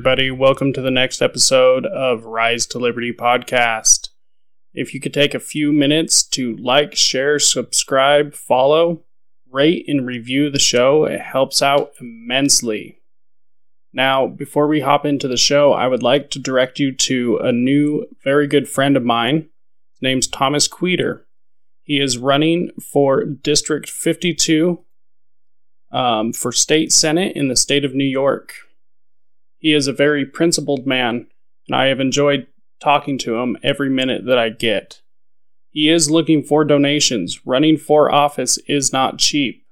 Everybody, welcome to the next episode of Rise to Liberty podcast. If you could take a few minutes to like, share, subscribe, follow, rate, and review the show, it helps out immensely. Now, before we hop into the show, I would like to direct you to a new, very good friend of mine. His name's Thomas Queter. He is running for District 52 um, for state senate in the state of New York. He is a very principled man, and I have enjoyed talking to him every minute that I get. He is looking for donations. Running for office is not cheap.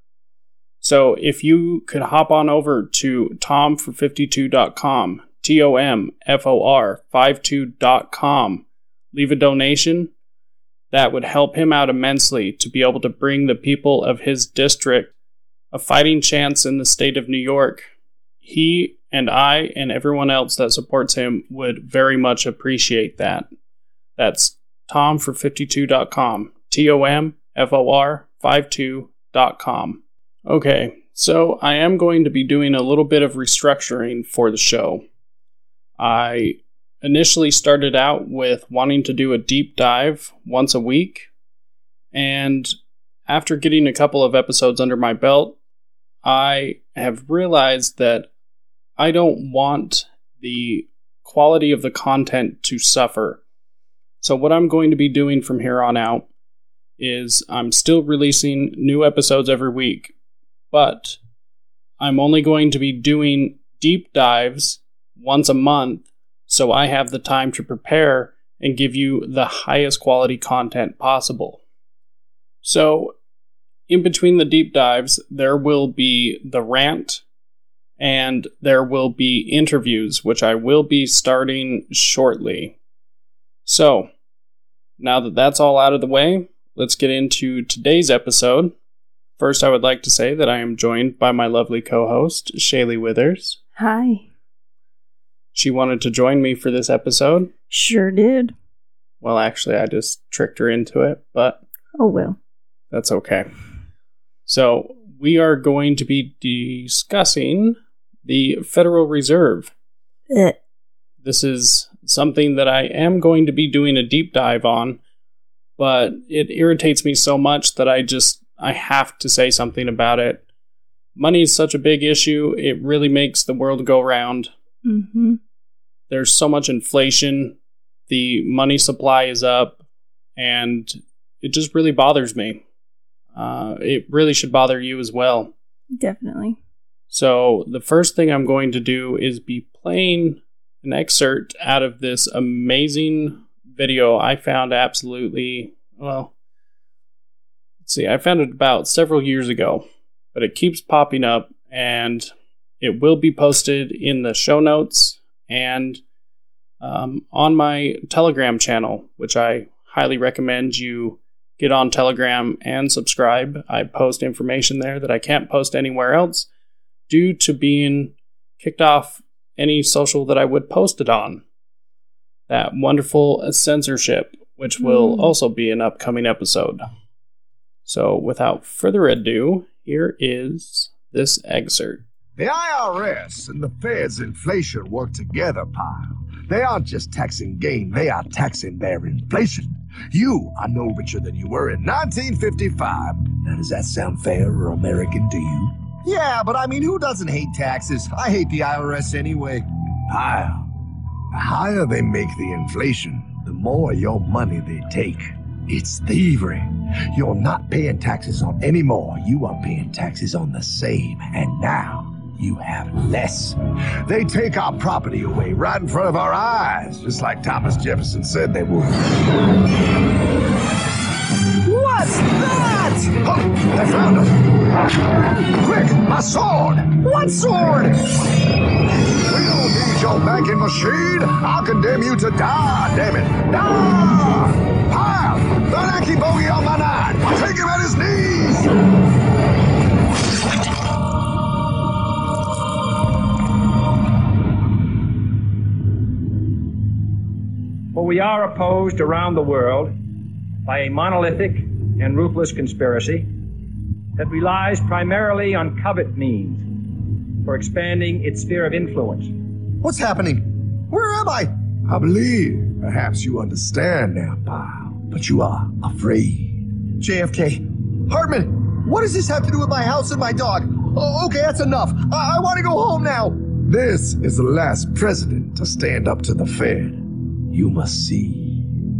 So if you could hop on over to tomfor52.com, T O M F O R 52.com, leave a donation, that would help him out immensely to be able to bring the people of his district a fighting chance in the state of New York. He and I and everyone else that supports him would very much appreciate that. That's tomfor52.com. T O M F O R 52.com. Okay, so I am going to be doing a little bit of restructuring for the show. I initially started out with wanting to do a deep dive once a week, and after getting a couple of episodes under my belt, I have realized that I don't want the quality of the content to suffer. So, what I'm going to be doing from here on out is I'm still releasing new episodes every week, but I'm only going to be doing deep dives once a month so I have the time to prepare and give you the highest quality content possible. So, in between the deep dives, there will be the rant and there will be interviews, which I will be starting shortly. So, now that that's all out of the way, let's get into today's episode. First, I would like to say that I am joined by my lovely co host, Shaylee Withers. Hi. She wanted to join me for this episode. Sure did. Well, actually, I just tricked her into it, but. Oh, well. That's okay. So, we are going to be discussing the Federal Reserve. Uh, This is something that I am going to be doing a deep dive on, but it irritates me so much that I just I have to say something about it. Money is such a big issue. It really makes the world go round. mm-hmm. There's so much inflation. The money supply is up, and it just really bothers me. Uh, it really should bother you as well. Definitely. So, the first thing I'm going to do is be playing an excerpt out of this amazing video I found absolutely, well, let's see, I found it about several years ago, but it keeps popping up and it will be posted in the show notes and um, on my Telegram channel, which I highly recommend you get on Telegram and subscribe. I post information there that I can't post anywhere else due to being kicked off any social that I would post it on. That wonderful censorship, which will Mm. also be an upcoming episode. So, without further ado, here is this excerpt. The IRS and the Fed's inflation work together, pal. They aren't just taxing gain, they are taxing their inflation. You are no richer than you were in 1955. Now, does that sound fair or American to you? Yeah, but I mean, who doesn't hate taxes? I hate the IRS anyway. Pile. The higher they make the inflation, the more your money they take. It's thievery. You're not paying taxes on any more. You are paying taxes on the same. And now you have less. They take our property away right in front of our eyes, just like Thomas Jefferson said they would. What's that? Oh, they found him. Quick, my sword. What sword? Don't need your banking machine. I'll condemn you to die, damn it. Die! Pile! The lackey bogey on my nine. Take him at his knees. We are opposed around the world by a monolithic and ruthless conspiracy that relies primarily on covert means for expanding its sphere of influence What's happening? Where am I? I believe perhaps you understand now, pal, but you are afraid. JFK. Hartman, what does this have to do with my house and my dog? Oh, okay, that's enough. I, I want to go home now. This is the last president to stand up to the Fed. You must see.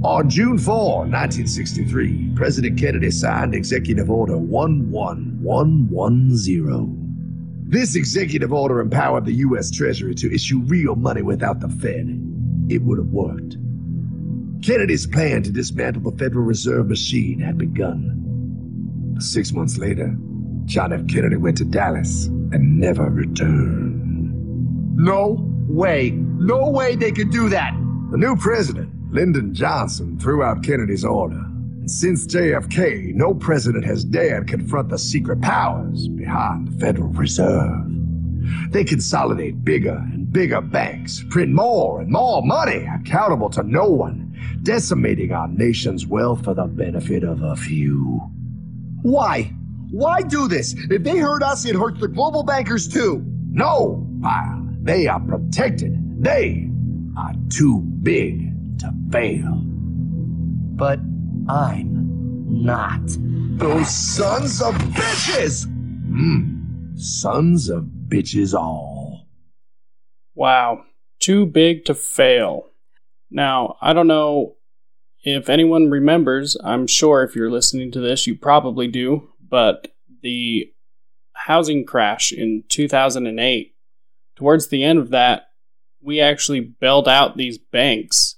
On June 4, 1963, President Kennedy signed Executive Order 11110. This executive order empowered the U.S. Treasury to issue real money without the Fed. It would have worked. Kennedy's plan to dismantle the Federal Reserve machine had begun. Six months later, John F. Kennedy went to Dallas and never returned. No way. No way they could do that. The new president, Lyndon Johnson, threw out Kennedy's order. And since JFK, no president has dared confront the secret powers behind the Federal Reserve. They consolidate bigger and bigger banks, print more and more money, accountable to no one, decimating our nation's wealth for the benefit of a few. Why? Why do this? If they hurt us, it hurts the global bankers too. No, pal. They are protected. They are too big to fail. But I'm not. Those sons of bitches! Hmm. Sons of bitches all. Wow. Too big to fail. Now, I don't know if anyone remembers. I'm sure if you're listening to this, you probably do. But the housing crash in 2008, towards the end of that, we actually bailed out these banks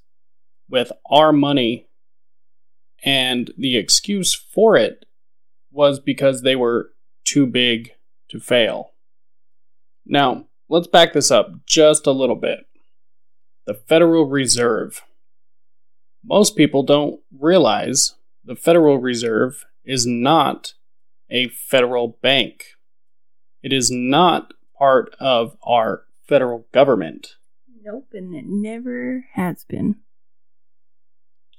with our money. And the excuse for it was because they were too big to fail. Now, let's back this up just a little bit. The Federal Reserve. Most people don't realize the Federal Reserve is not a federal bank. It is not part of our federal government. Nope, and it never has been.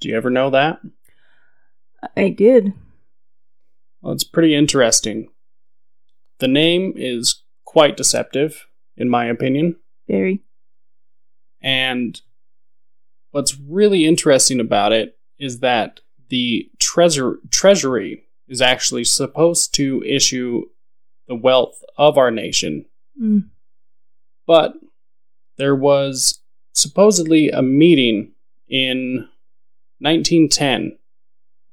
Do you ever know that? I did. Well, it's pretty interesting. The name is quite deceptive, in my opinion. Very. And what's really interesting about it is that the treasure, Treasury is actually supposed to issue the wealth of our nation. Mm. But there was supposedly a meeting in 1910,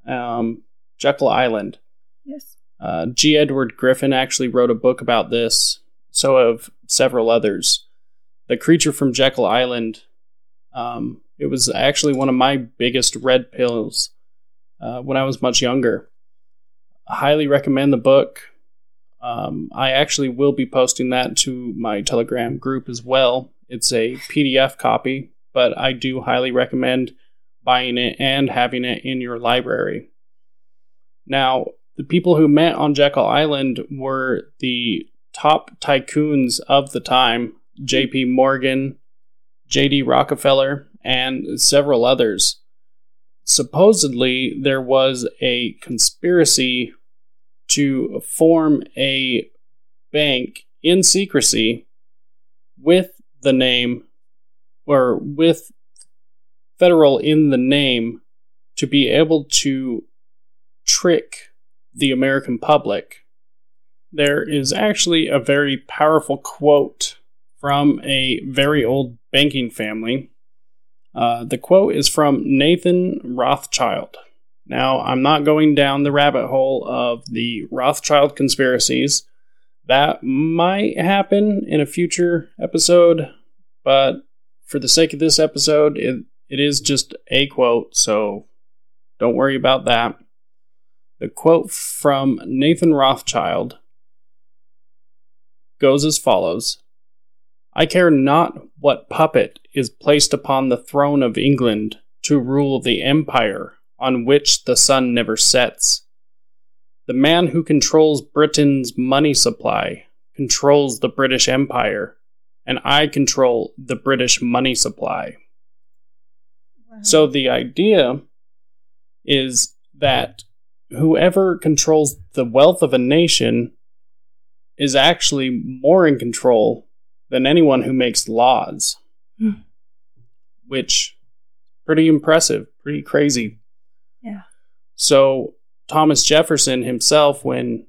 um, Jekyll Island. Yes. Uh, G. Edward Griffin actually wrote a book about this, so have several others. The Creature from Jekyll Island, um, it was actually one of my biggest red pills uh, when I was much younger. I highly recommend the book. Um, I actually will be posting that to my Telegram group as well. It's a PDF copy, but I do highly recommend buying it and having it in your library. Now, the people who met on Jekyll Island were the top tycoons of the time J.P. Morgan, J.D. Rockefeller, and several others. Supposedly, there was a conspiracy to form a bank in secrecy with the name or with federal in the name to be able to trick the American public. There is actually a very powerful quote from a very old banking family. Uh, the quote is from Nathan Rothschild. Now, I'm not going down the rabbit hole of the Rothschild conspiracies. That might happen in a future episode, but for the sake of this episode, it, it is just a quote, so don't worry about that. The quote from Nathan Rothschild goes as follows I care not what puppet is placed upon the throne of England to rule the empire on which the sun never sets. The man who controls Britain's money supply controls the British Empire, and I control the British money supply. Wow. So the idea is that whoever controls the wealth of a nation is actually more in control than anyone who makes laws. Hmm. Which pretty impressive, pretty crazy. Yeah. So Thomas Jefferson himself when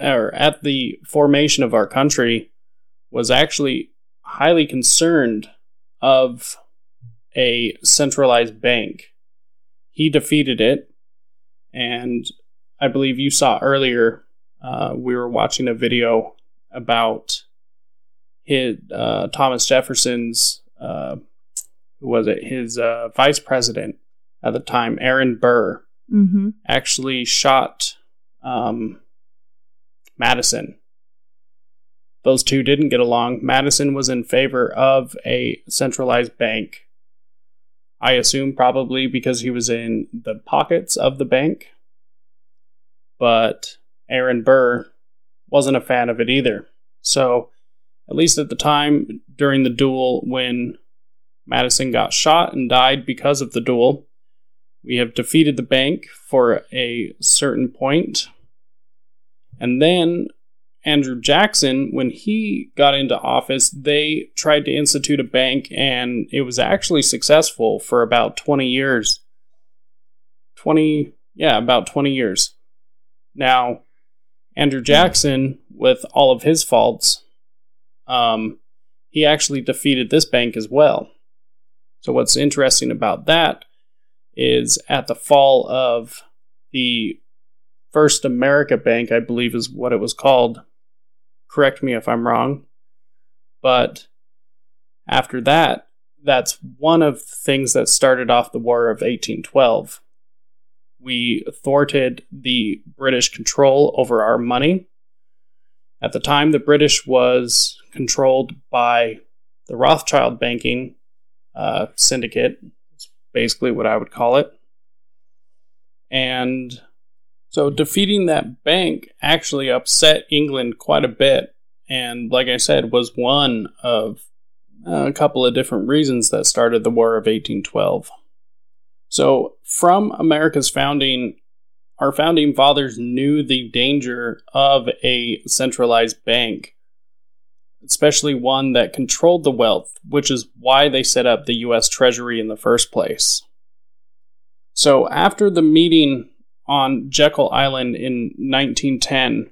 or at the formation of our country was actually highly concerned of a centralized bank. He defeated it, and I believe you saw earlier. Uh, we were watching a video about his uh, Thomas Jefferson's uh, who was it his uh, vice president at the time, Aaron Burr, Mm-hmm. actually shot um, Madison. Those two didn't get along. Madison was in favor of a centralized bank. I assume probably because he was in the pockets of the bank. But Aaron Burr wasn't a fan of it either. So, at least at the time during the duel when Madison got shot and died because of the duel, we have defeated the bank for a certain point. And then Andrew Jackson, when he got into office, they tried to institute a bank, and it was actually successful for about 20 years. 20, yeah, about 20 years. Now, Andrew Jackson, with all of his faults, um, he actually defeated this bank as well. So, what's interesting about that is at the fall of the First America Bank, I believe is what it was called. Correct me if I'm wrong. But after that, that's one of the things that started off the War of 1812. We thwarted the British control over our money. At the time, the British was controlled by the Rothschild banking uh, syndicate, basically what I would call it. And so defeating that bank actually upset England quite a bit. And like I said, was one of uh, a couple of different reasons that started the War of 1812. So, from America's founding, our founding fathers knew the danger of a centralized bank, especially one that controlled the wealth, which is why they set up the U.S. Treasury in the first place. So, after the meeting on Jekyll Island in 1910,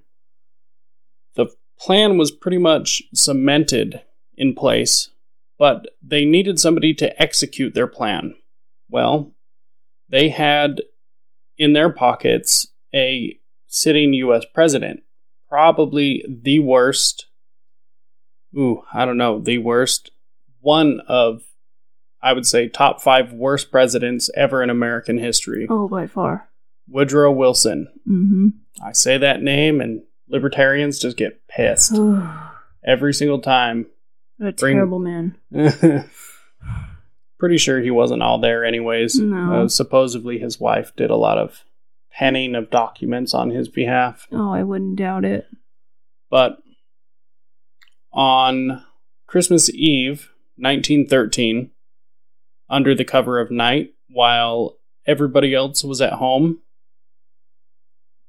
the plan was pretty much cemented in place, but they needed somebody to execute their plan. Well, they had in their pockets a sitting US president, probably the worst. Ooh, I don't know, the worst. One of, I would say, top five worst presidents ever in American history. Oh, by far. Woodrow Wilson. Mm-hmm. I say that name, and libertarians just get pissed every single time. a Bring- terrible man. Pretty sure he wasn't all there, anyways. No. Uh, supposedly, his wife did a lot of penning of documents on his behalf. Oh, I wouldn't doubt it. But on Christmas Eve, 1913, under the cover of night, while everybody else was at home,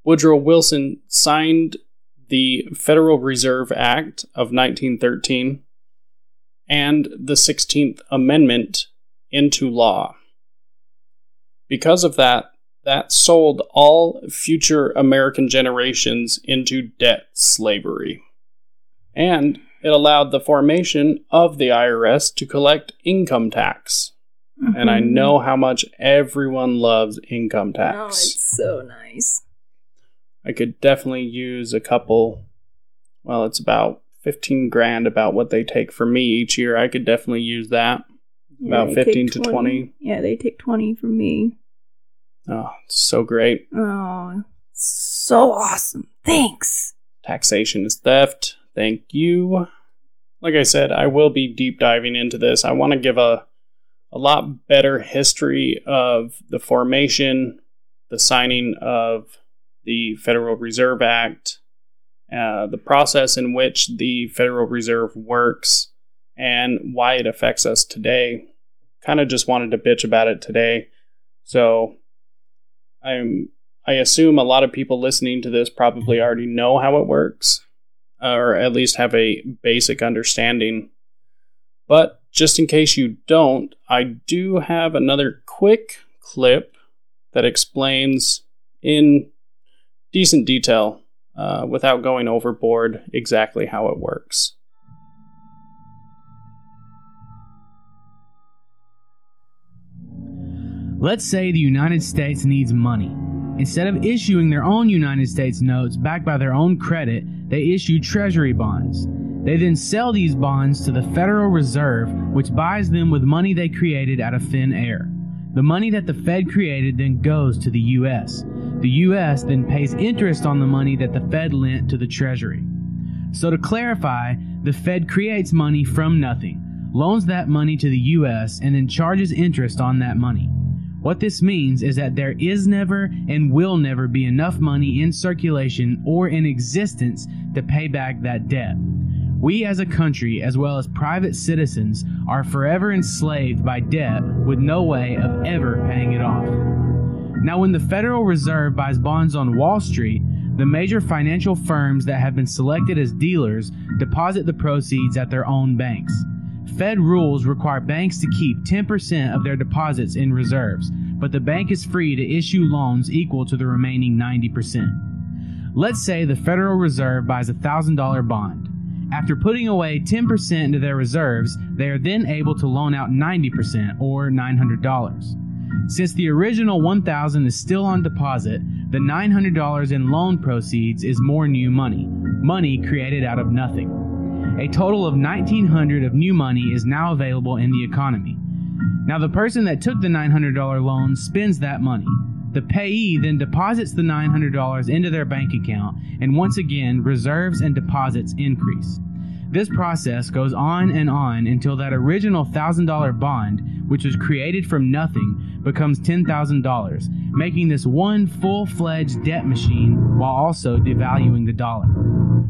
Woodrow Wilson signed the Federal Reserve Act of 1913 and the 16th Amendment into law. Because of that, that sold all future American generations into debt slavery. And it allowed the formation of the IRS to collect income tax. And I Mhm. know how much everyone loves income tax. Oh, it's so nice. I could definitely use a couple. Well, it's about 15 grand about what they take from me each year. I could definitely use that. About 15 to 20. Yeah, they take 20 from me. Oh, it's so great. Oh, so awesome. Thanks. Taxation is theft. Thank you. Like I said, I will be deep diving into this. I want to give a a lot better history of the formation, the signing of the Federal Reserve Act, uh, the process in which the Federal Reserve works, and why it affects us today. Kind of just wanted to bitch about it today. So I'm I assume a lot of people listening to this probably already know how it works. or at least have a basic understanding. But just in case you don't, I do have another quick clip that explains in decent detail, uh, without going overboard, exactly how it works. Let's say the United States needs money. Instead of issuing their own United States notes backed by their own credit, they issue treasury bonds. They then sell these bonds to the Federal Reserve, which buys them with money they created out of thin air. The money that the Fed created then goes to the U.S. The U.S. then pays interest on the money that the Fed lent to the Treasury. So, to clarify, the Fed creates money from nothing, loans that money to the U.S., and then charges interest on that money. What this means is that there is never and will never be enough money in circulation or in existence to pay back that debt. We as a country, as well as private citizens, are forever enslaved by debt with no way of ever paying it off. Now, when the Federal Reserve buys bonds on Wall Street, the major financial firms that have been selected as dealers deposit the proceeds at their own banks. Fed rules require banks to keep 10% of their deposits in reserves, but the bank is free to issue loans equal to the remaining 90%. Let's say the Federal Reserve buys a $1,000 bond. After putting away 10% into their reserves, they are then able to loan out 90% or $900. Since the original 1000 is still on deposit, the $900 in loan proceeds is more new money, money created out of nothing. A total of 1900 of new money is now available in the economy. Now the person that took the $900 loan spends that money. The payee then deposits the $900 into their bank account, and once again, reserves and deposits increase. This process goes on and on until that original $1,000 bond, which was created from nothing, becomes $10,000, making this one full fledged debt machine while also devaluing the dollar.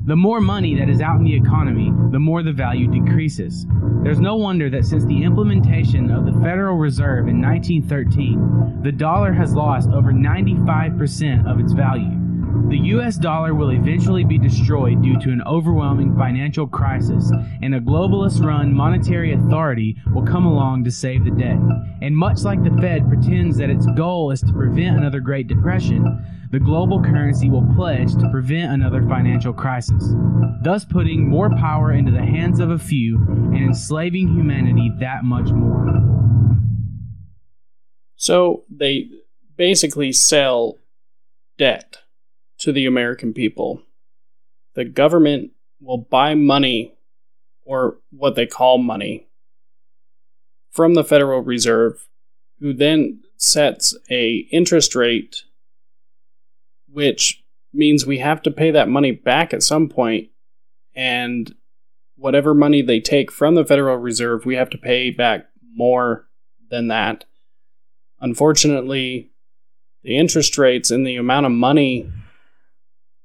The more money that is out in the economy, the more the value decreases. There's no wonder that since the implementation of the Federal Reserve in 1913, the dollar has lost over 95% of its value. The US dollar will eventually be destroyed due to an overwhelming financial crisis, and a globalist run monetary authority will come along to save the day. And much like the Fed pretends that its goal is to prevent another Great Depression, the global currency will pledge to prevent another financial crisis, thus putting more power into the hands of a few and enslaving humanity that much more. So they basically sell debt to the American people. The government will buy money, or what they call money, from the Federal Reserve, who then sets a interest rate, which means we have to pay that money back at some point, and whatever money they take from the Federal Reserve, we have to pay back more than that. Unfortunately, the interest rates and the amount of money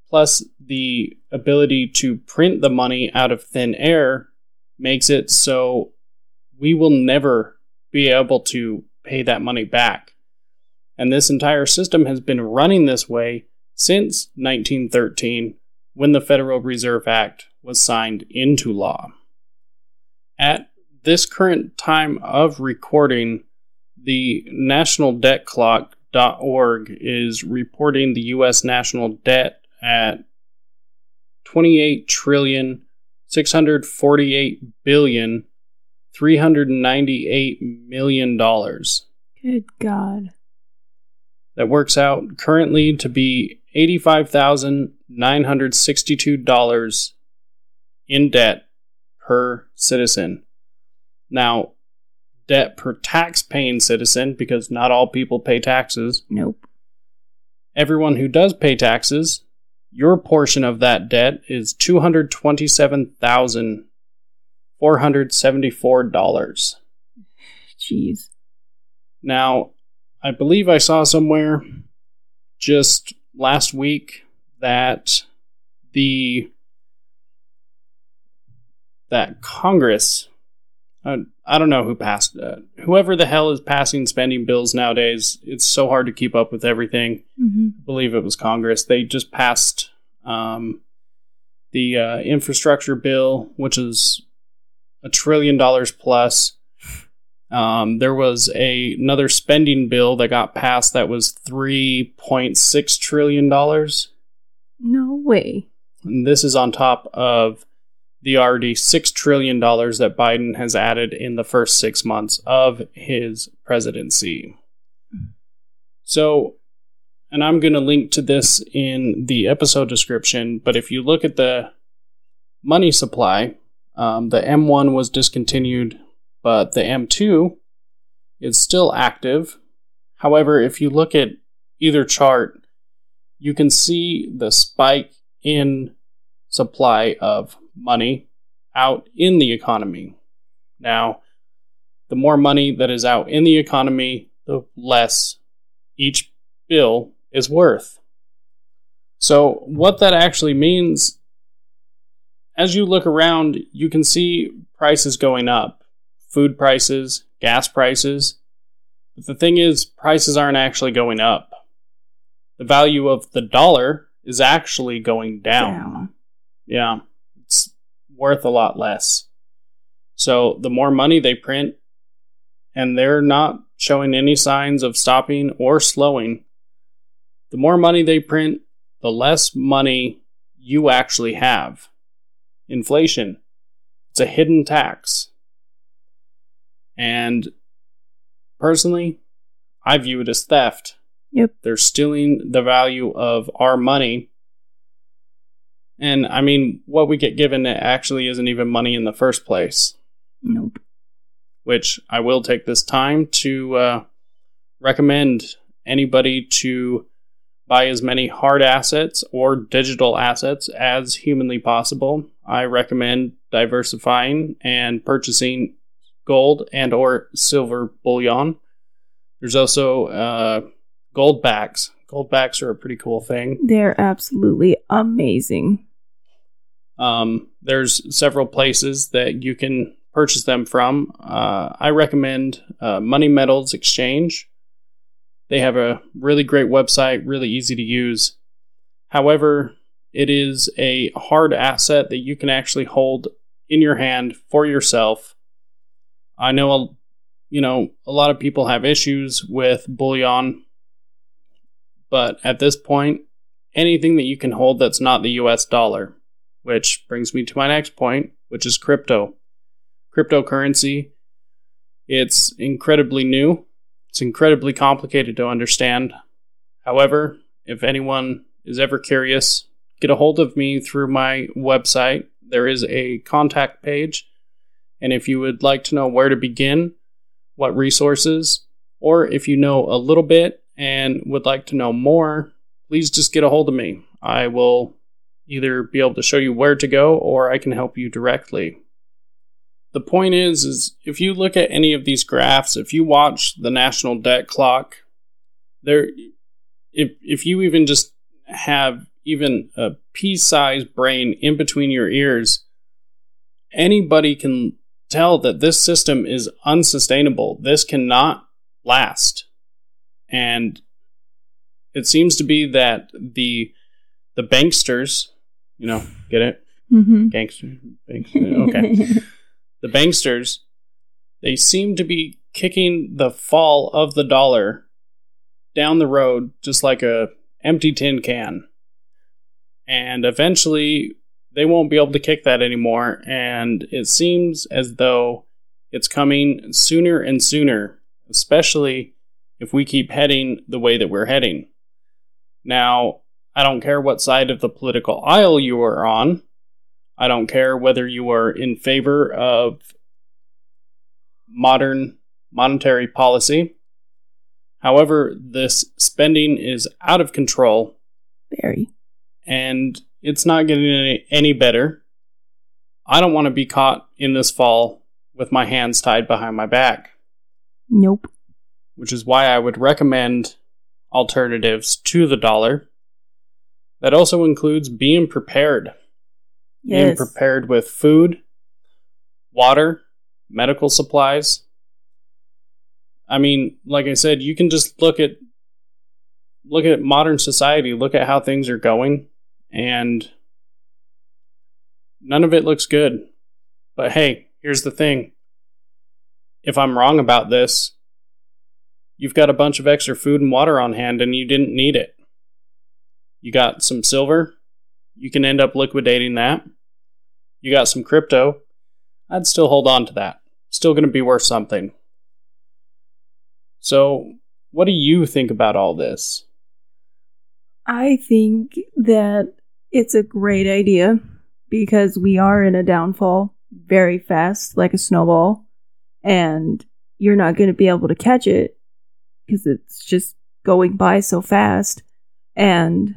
plus the ability to print the money out of thin air makes it so we will never be able to pay that money back. And this entire system has been running this way since 1913 when the Federal Reserve Act was signed into law. At this current time of recording, the National Debt Clock.org is reporting the U.S. national debt at 28 trillion 648 billion 398 million dollars. Good God. That works out currently to be $85,962 in debt per citizen. Now, debt per tax paying citizen, because not all people pay taxes. Nope. Everyone who does pay taxes your portion of that debt is $227,474. Jeez. Now, I believe I saw somewhere just last week that the that Congress uh, I don't know who passed that. Whoever the hell is passing spending bills nowadays, it's so hard to keep up with everything. Mm-hmm. I believe it was Congress. They just passed um, the uh, infrastructure bill, which is a trillion dollars plus. Um, there was a, another spending bill that got passed that was three point six trillion dollars. No way. And this is on top of the already $6 trillion that Biden has added in the first six months of his presidency. So, and I'm going to link to this in the episode description, but if you look at the money supply, um, the M1 was discontinued, but the M2 is still active. However, if you look at either chart, you can see the spike in supply of money out in the economy. Now, the more money that is out in the economy, the less each bill is worth. So, what that actually means, as you look around, you can see prices going up food prices, gas prices. But the thing is, prices aren't actually going up. The value of the dollar is actually going down. Down. Yeah, worth a lot less. So the more money they print, and they're not showing any signs of stopping or slowing, the more money they print, the less money you actually have. Inflation. It's a hidden tax. And personally, I view it as theft. Yep. They're stealing the value of our money. And I mean, what we get given actually isn't even money in the first place, Nope. which I will take this time to uh, recommend anybody to buy as many hard assets or digital assets as humanly possible. I recommend diversifying and purchasing gold and or silver bullion. There's also uh, gold backs. Gold backs are a pretty cool thing. They're absolutely amazing. Um, there's several places that you can purchase them from. Uh, I recommend uh, Money Metals Exchange. They have a really great website, really easy to use. However, it is a hard asset that you can actually hold in your hand for yourself. I know, a, you know, a lot of people have issues with bullion, but at this point, anything that you can hold that's not the US dollar, which brings me to my next point, which is crypto. Cryptocurrency, it's incredibly new. It's incredibly complicated to understand. However, if anyone is ever curious, get a hold of me through my website. There is a contact page. And if you would like to know where to begin, what resources, or if you know a little bit and would like to know more, please just get a hold of me. I will either be able to show you where to go or I can help you directly. The point is is if you look at any of these graphs, if you watch the national debt clock, there if if you even just have even a pea-sized brain in between your ears, anybody can tell that this system is unsustainable. This cannot last. And it seems to be that the the banksters, you know, get it? Mm-hmm. Gangster, bankster. Okay. the banksters, they seem to be kicking the fall of the dollar down the road just like a empty tin can. And eventually they won't be able to kick that anymore and it seems as though it's coming sooner and sooner, especially if we keep heading the way that we're heading. Now, I don't care what side of the political aisle you are on. I don't care whether you are in favor of modern monetary policy. However, this spending is out of control Very. and it's not getting any, any better. I don't want to be caught in this fall with my hands tied behind my back, Nope. which is why I would recommend alternatives to the dollar. That also includes being prepared. Being prepared with food, water, medical supplies. I mean, like I said, you can just look at look at modern society, look at how things are going, and none of it looks good. But hey, here's the thing. If I'm wrong about this, you've got a bunch of extra food and water on hand and you didn't need it. You got some silver, you can end up liquidating that. You got some crypto, I'd still hold on to that. Still going to be worth something. So, what do you think about all this? I think that it's a great idea because we are in a downfall very fast, like a snowball, and you're not going to be able to catch it because it's just going by so fast. And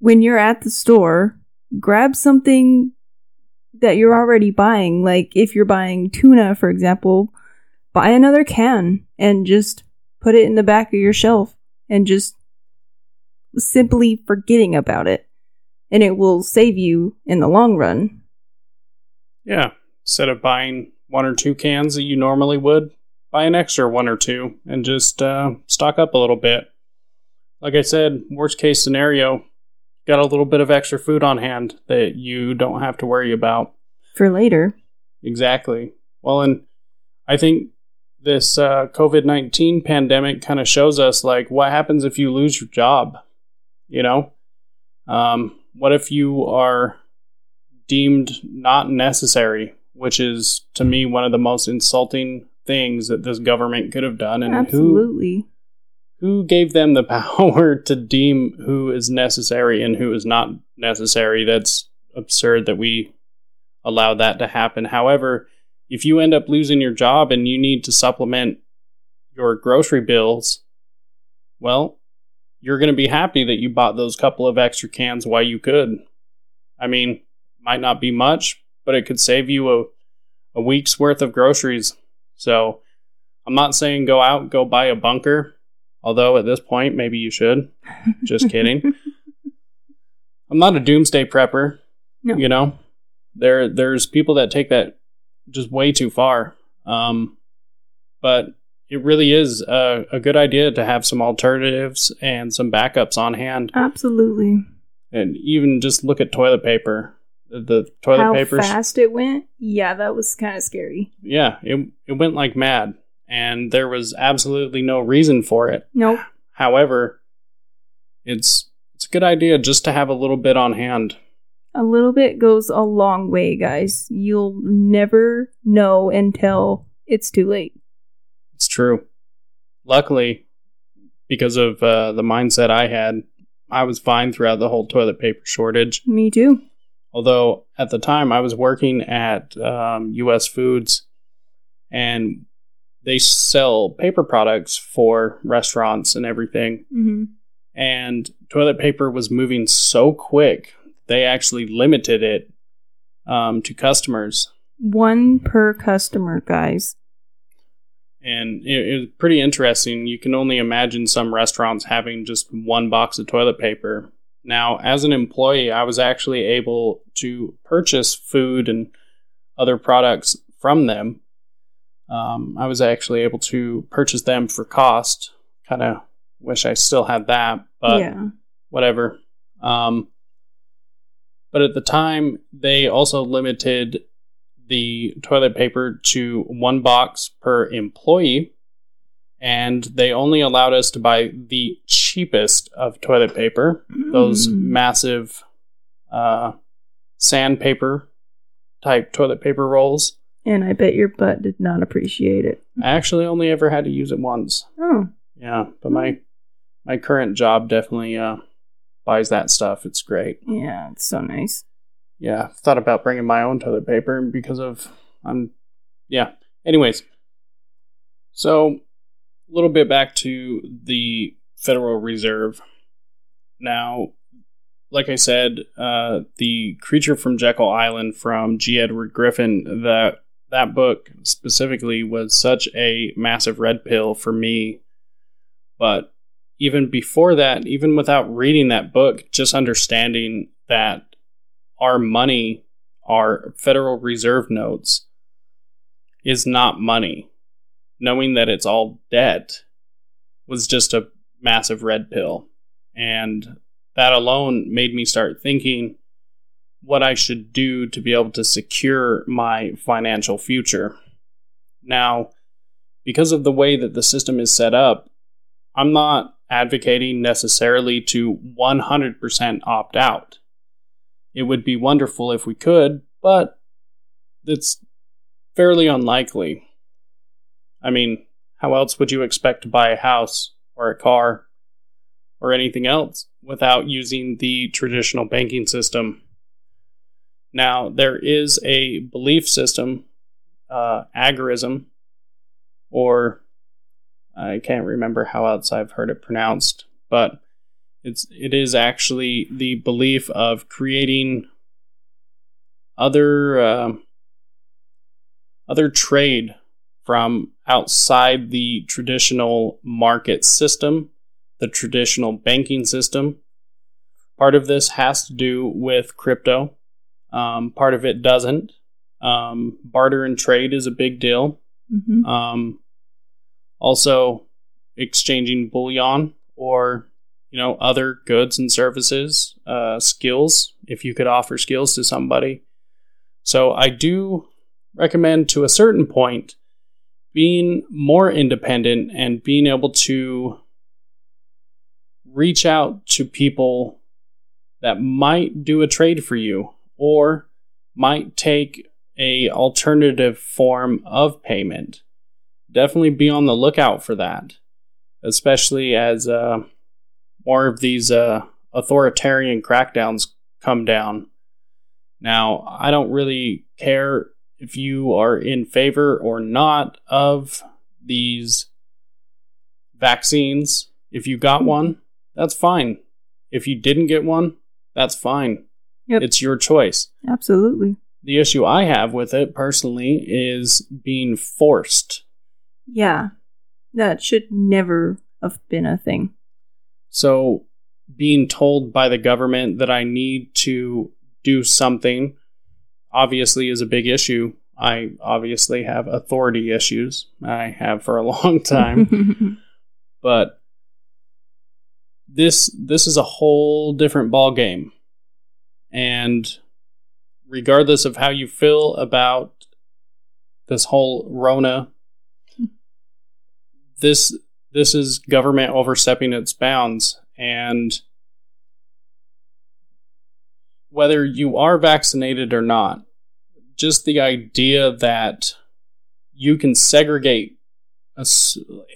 when you're at the store, grab something that you're already buying. Like if you're buying tuna, for example, buy another can and just put it in the back of your shelf and just simply forgetting about it. And it will save you in the long run. Yeah. Instead of buying one or two cans that you normally would, buy an extra one or two and just uh, stock up a little bit. Like I said, worst case scenario, got a little bit of extra food on hand that you don't have to worry about for later. Exactly. Well, and I think this uh, COVID 19 pandemic kind of shows us like what happens if you lose your job? You know? Um, what if you are deemed not necessary, which is to me one of the most insulting things that this government could have done? And Absolutely. Who, who gave them the power to deem who is necessary and who is not necessary? That's absurd that we allow that to happen. However, if you end up losing your job and you need to supplement your grocery bills, well, you're going to be happy that you bought those couple of extra cans while you could. I mean, might not be much, but it could save you a, a week's worth of groceries. So, I'm not saying go out, go buy a bunker Although at this point, maybe you should. Just kidding. I'm not a doomsday prepper. No. You know, there there's people that take that just way too far. Um, but it really is a, a good idea to have some alternatives and some backups on hand. Absolutely. And even just look at toilet paper. The, the toilet paper. How fast it went? Yeah, that was kind of scary. Yeah, it it went like mad and there was absolutely no reason for it. Nope. However, it's it's a good idea just to have a little bit on hand. A little bit goes a long way, guys. You'll never know until it's too late. It's true. Luckily, because of uh, the mindset I had, I was fine throughout the whole toilet paper shortage. Me too. Although at the time I was working at um, U.S. Foods, and they sell paper products for restaurants and everything. Mm-hmm. And toilet paper was moving so quick, they actually limited it um, to customers. One per customer, guys. And it, it was pretty interesting. You can only imagine some restaurants having just one box of toilet paper. Now, as an employee, I was actually able to purchase food and other products from them um, I was actually able to purchase them for cost. Kind of wish I still had that, but yeah. whatever. Um, but at the time, they also limited the toilet paper to one box per employee, and they only allowed us to buy the cheapest of toilet paper, mm. those massive uh, sandpaper type toilet paper rolls. And I bet your butt did not appreciate it. I actually only ever had to use it once. Oh. Yeah, but my my current job definitely uh, buys that stuff. It's great. Yeah, it's so nice. Yeah, thought about bringing my own toilet paper because of I'm yeah. Anyways, so a little bit back to the Federal Reserve. Now, like I said, uh, the creature from Jekyll Island from G. Edward Griffin that that book specifically was such a massive red pill for me. But even before that, even without reading that book, just understanding that our money, our Federal Reserve notes, is not money, knowing that it's all debt, was just a massive red pill. And that alone made me start thinking what I should do to be able to secure my financial future. Now, because of the way that the system is set up, I'm not advocating necessarily to 100% opt out. It would be wonderful if we could, but it's fairly unlikely. I mean, how else would you expect to buy a house or a car or anything else without using the traditional banking system? Now, there is a belief system, uh, agorism, or I can't remember how else I've heard it pronounced, but it's it is actually the belief of creating other uh, other trade from outside the traditional market system, the traditional banking system. Part of this has to do with crypto. Um, part of it doesn't. Um, barter and trade is a big deal. Mm-hmm. Um, also, exchanging bullion or you know other goods and services, uh, skills. If you could offer skills to somebody, so I do recommend to a certain point being more independent and being able to reach out to people that might do a trade for you or might take a alternative form of payment definitely be on the lookout for that especially as uh, more of these uh, authoritarian crackdowns come down now i don't really care if you are in favor or not of these vaccines. If you got one, that's fine. If you didn't get one, that's fine. Yep. It's your choice. Absolutely. The issue I have with it personally is being forced. Yeah. That should never have been a thing. So, being told by the government that I need to do something obviously is a big issue. I obviously have authority issues. I have for a long time. but this this is a whole different ball game. And regardless of how you feel about this whole Rona, this this is government overstepping its bounds and whether you are vaccinated or not, just the idea that you can segregate a,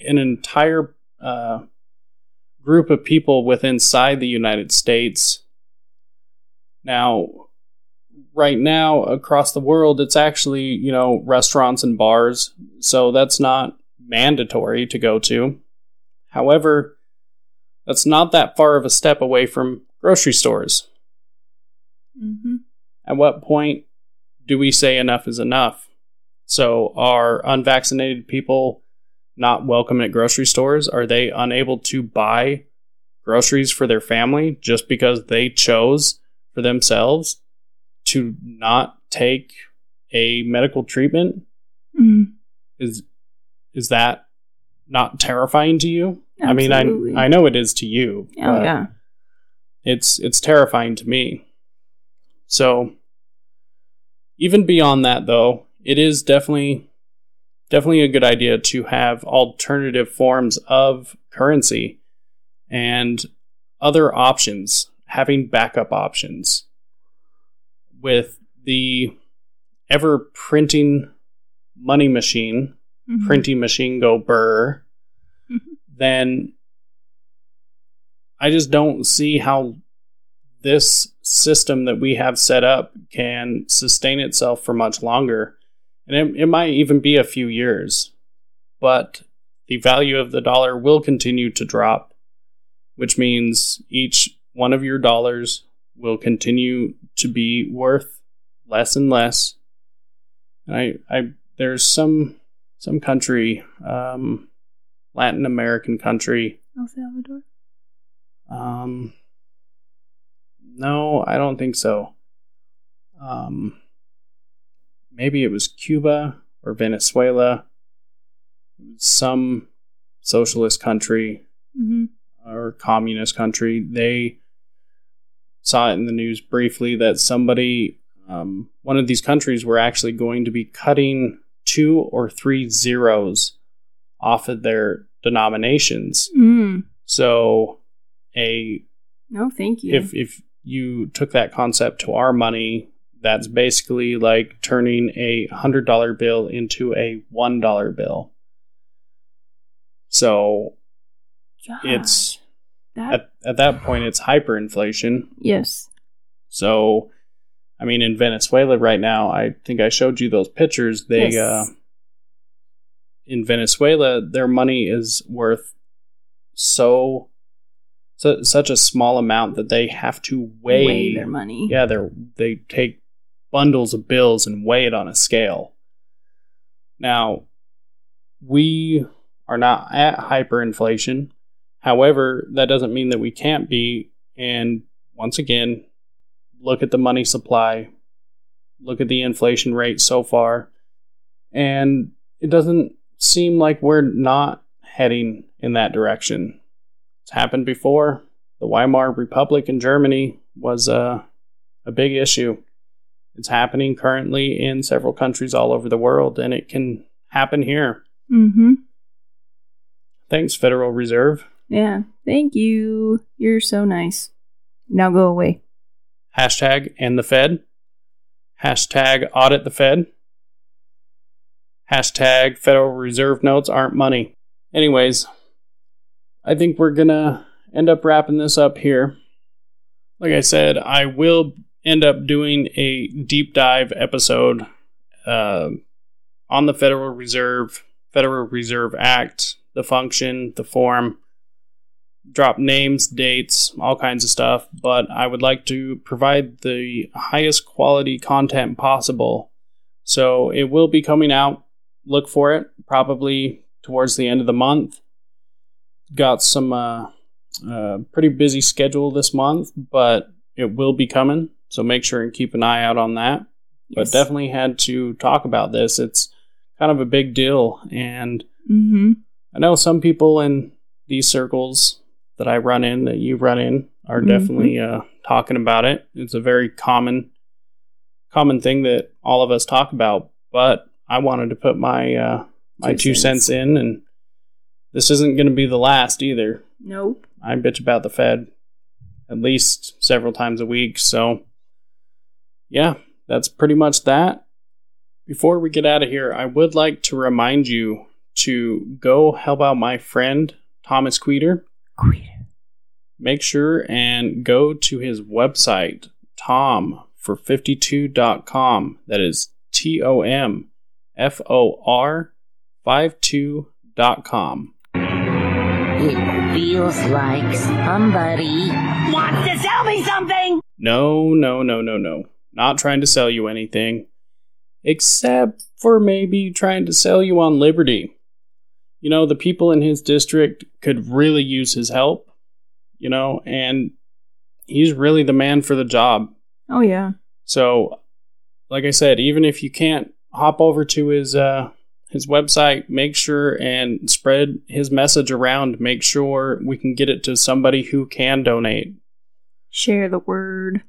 an entire uh, group of people within inside the United States. Now, right now across the world, it's actually you know restaurants and bars, so that's not mandatory to go to. However, that's not that far of a step away from grocery stores. Mm-hmm. At what point do we say enough is enough? So, are unvaccinated people not welcome at grocery stores? Are they unable to buy groceries for their family just because they chose for themselves to not take a medical treatment? Mhm. Is is that not terrifying to you? Absolutely. I mean, I I know it is to you. Oh, yeah. it's it's terrifying to me. So even beyond that though, it is definitely definitely a good idea to have alternative forms of currency and other options, having backup options with the ever printing money machine, Mhm. printing machine go burr, Mhm. then I just don't see how this system that we have set up can sustain itself for much longer. And it, it might even be a few years. But the value of the dollar will continue to drop, which means each one of your dollars will continue to be worth less and less. I, I there's some some country, um, Latin American country, El Salvador. um, no, I don't think so. Um, maybe it was Cuba or Venezuela, some socialist country Mm-hmm. or communist country. They saw it in the news briefly that somebody, um, one of these countries, were actually going to be cutting two or three zeros off of their denominations. Mm. So, a No, thank you. if if you took that concept to our money, that's basically like turning a hundred dollar bill into a one dollar bill. So it's that. at at that point it's hyperinflation. yes. So I mean in Venezuela right now, I think I showed you those pictures. They Yes. uh in Venezuela their money is worth so so such a small amount that they have to weigh, Weigh their money. Yeah, they they take bundles of bills and weigh it on a scale. Now, we are not at hyperinflation. However, that doesn't mean that we can't be. And once again, look at the money supply, look at the inflation rate so far, and it doesn't seem like we're not heading in that direction. It's happened before. The Weimar Republic in Germany was a, a big issue. It's happening currently in several countries all over the world, and it can happen here. Mm-hmm. Thanks, Federal Reserve. Yeah. Thank you. You're so nice. Now go away. Hashtag and the Fed. Hashtag audit the Fed. Hashtag Federal Reserve notes aren't money. Anyways, I think we're gonna end up wrapping this up here. Like I said, I will end up doing a deep dive episode uh, on the Federal Reserve, Federal Reserve Act, the function, the form, drop names, dates, all kinds of stuff. But I would like to provide the highest quality content possible. So it will be coming out. Look for it probably towards the end of the month. Got some uh, uh, pretty busy schedule this month, but it will be coming. So make sure and keep an eye out on that. Yes. But definitely had to talk about this. It's kind of a big deal. And Mm-hmm. I know some people in these circles that I run in, that you run in, are Mhm. definitely uh, talking about it. It's a very common, common thing that all of us talk about. But I wanted to put my uh, my Two two cents. cents in, and this isn't going to be the last either. Nope. I bitch about the Fed at least several times a week. So, yeah, that's pretty much that. Before we get out of here, I would like to remind you to go help out my friend Thomas Queter. Make sure and go to his website, tom for52.com. That is T O M F O R 52.com. It feels like somebody wants to sell me something. No, no, no, no, no. Not trying to sell you anything. Except for maybe trying to sell you on Liberty. You know, the people in his district could really use his help, you know, and he's really the man for the job. Oh yeah. So, like I said, even if you can't hop over to his uh, his website, make sure and spread his message around. Make sure we can get it to somebody who can donate. Share the word.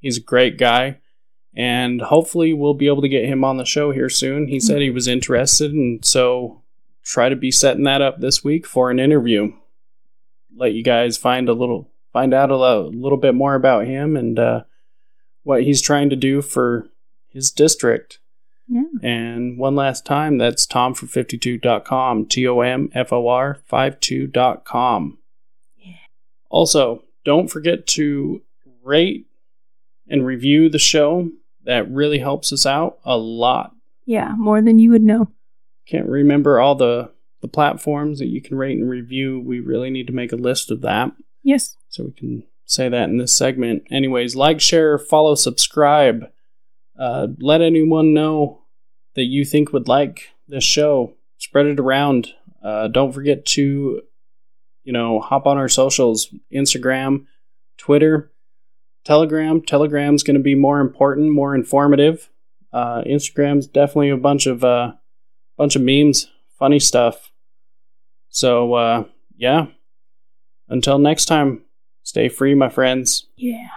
He's a great guy, and hopefully we'll be able to get him on the show here soon. He said he was interested, and so try to be setting that up this week for an interview. Let you guys find a little, find out a little bit more about him and uh, what he's trying to do for his district. Yeah. And one last time, that's tomfor52.com, T O M F O R 52.com. Also, don't forget to rate and review the show. That really helps us out a lot. Yeah. More than you would know. Can't remember all the, the platforms that you can rate and review. We really need to make a list of that Yes. so we can say that in this segment. Anyways, like, share, follow, subscribe. Uh, let anyone know that you think would like this show. Spread it around. Uh, don't forget to, you know, hop on our socials Instagram, Twitter, Telegram. Telegram's going to be more important, more informative. Uh, Instagram's definitely a bunch of uh, bunch of memes, funny stuff. So uh, yeah. Until next time, stay free, my friends. Yeah.